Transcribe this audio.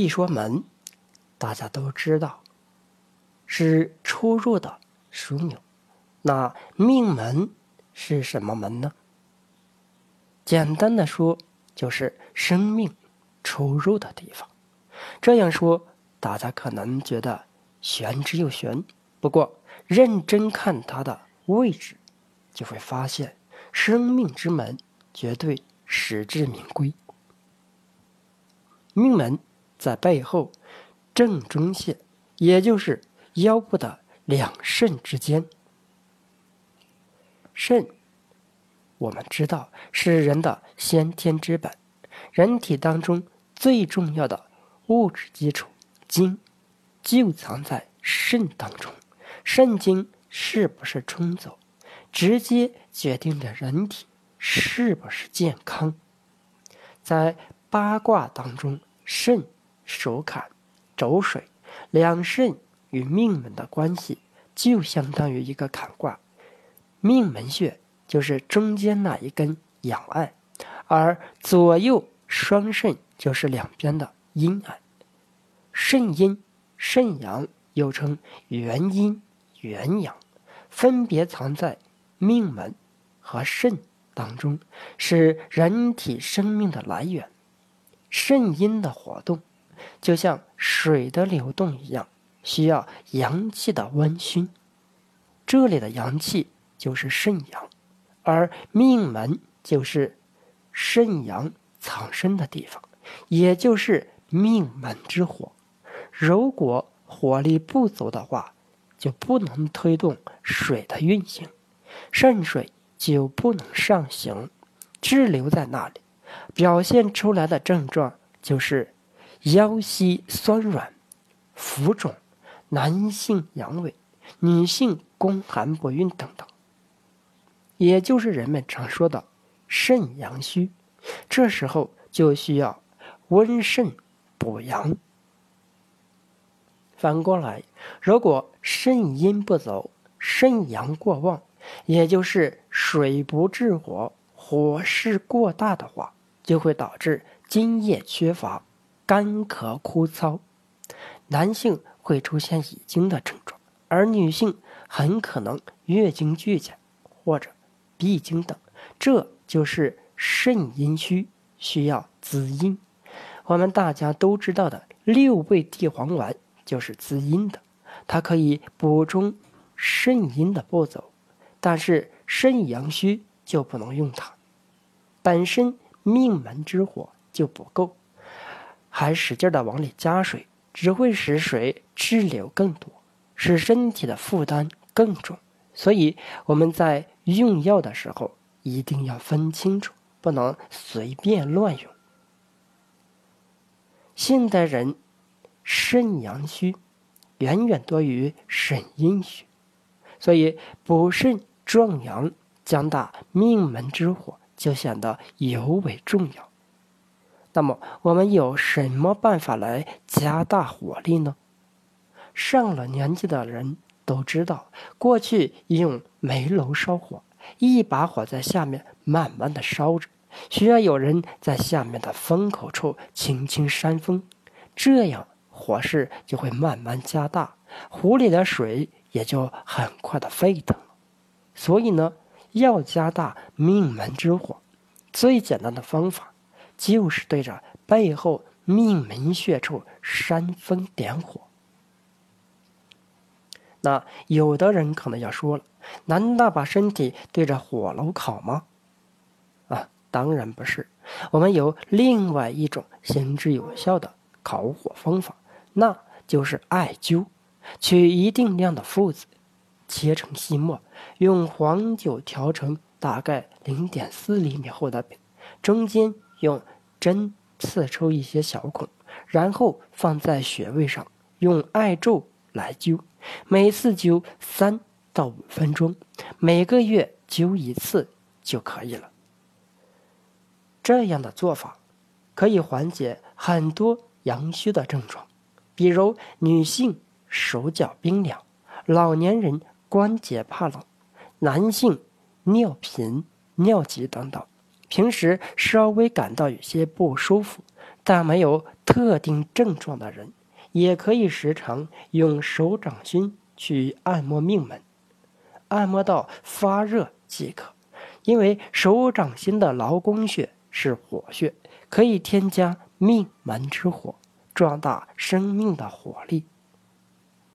一说门，大家都知道是出入的枢纽。那命门是什么门呢？简单的说，就是生命出入的地方。这样说，大家可能觉得玄之又玄。不过，认真看它的位置，就会发现，生命之门绝对实至名归。命门在背后正中线，也就是腰部的两肾之间。肾，我们知道是人的先天之本，人体当中最重要的物质基础精，就藏在肾当中。肾精是不是充足，直接决定着人体是不是健康。在八卦当中，肾手坎肘水，两肾与命门的关系就相当于一个坎卦。命门穴就是中间那一根阳艾，而左右双肾就是两边的阴艾。肾阴、肾阳又称元阴、元阳，分别藏在命门和肾当中，是人体生命的来源。肾阴的活动就像水的流动一样，需要阳气的温煦。这里的阳气。就是肾阳，而命门就是肾阳藏身的地方，也就是命门之火。如果火力不足的话，就不能推动水的运行，肾水就不能上行，滞留在那里，表现出来的症状就是腰膝酸软、浮肿，男性阳痿，女性宫寒不孕等等。也就是人们常说的肾阳虚，这时候就需要温肾补阳。反过来，如果肾阴不足，肾阳过旺，也就是水不制火，火势过大的话，就会导致津液缺乏、干咳枯燥。男性会出现遗精的症状，而女性很可能月经剧减，或者。闭经等，这就是肾阴虚，需要滋阴。我们大家都知道的六味地黄丸就是滋阴的，它可以补充肾阴的不足。但是肾阳虚就不能用它，本身命门之火就不够，还使劲的往里加水，只会使水滞留更多，使身体的负担更重。所以我们在用药的时候一定要分清楚，不能随便乱用。现代人肾阳虚远远多于肾阴虚，所以补肾壮阳、降大命门之火就显得尤为重要。那么，我们有什么办法来加大火力呢？上了年纪的人。都知道，过去用煤炉烧火，一把火在下面慢慢的烧着，需要有人在下面的风口处轻轻扇风，这样火势就会慢慢加大，壶里的水也就很快的沸腾了。所以呢，要加大命门之火，最简单的方法就是对着背后命门穴处煽风点火。那有的人可能要说了，难道把身体对着火炉烤吗？啊，当然不是。我们有另外一种行之有效的烤火方法，那就是艾灸。取一定量的附子，切成细末，用黄酒调成大概零点四厘米厚的饼，中间用针刺出一些小孔，然后放在穴位上，用艾灸来灸。每次灸三到五分钟，每个月灸一次就可以了。这样的做法可以缓解很多阳虚的症状，比如女性手脚冰凉，老年人关节怕冷，男性尿频、尿急等等。平时稍微感到有些不舒服，但没有特定症状的人，也可以时常用手掌心去按摩命门，按摩到发热即可。因为手掌心的劳宫穴是火穴，可以添加命门之火，壮大生命的活力。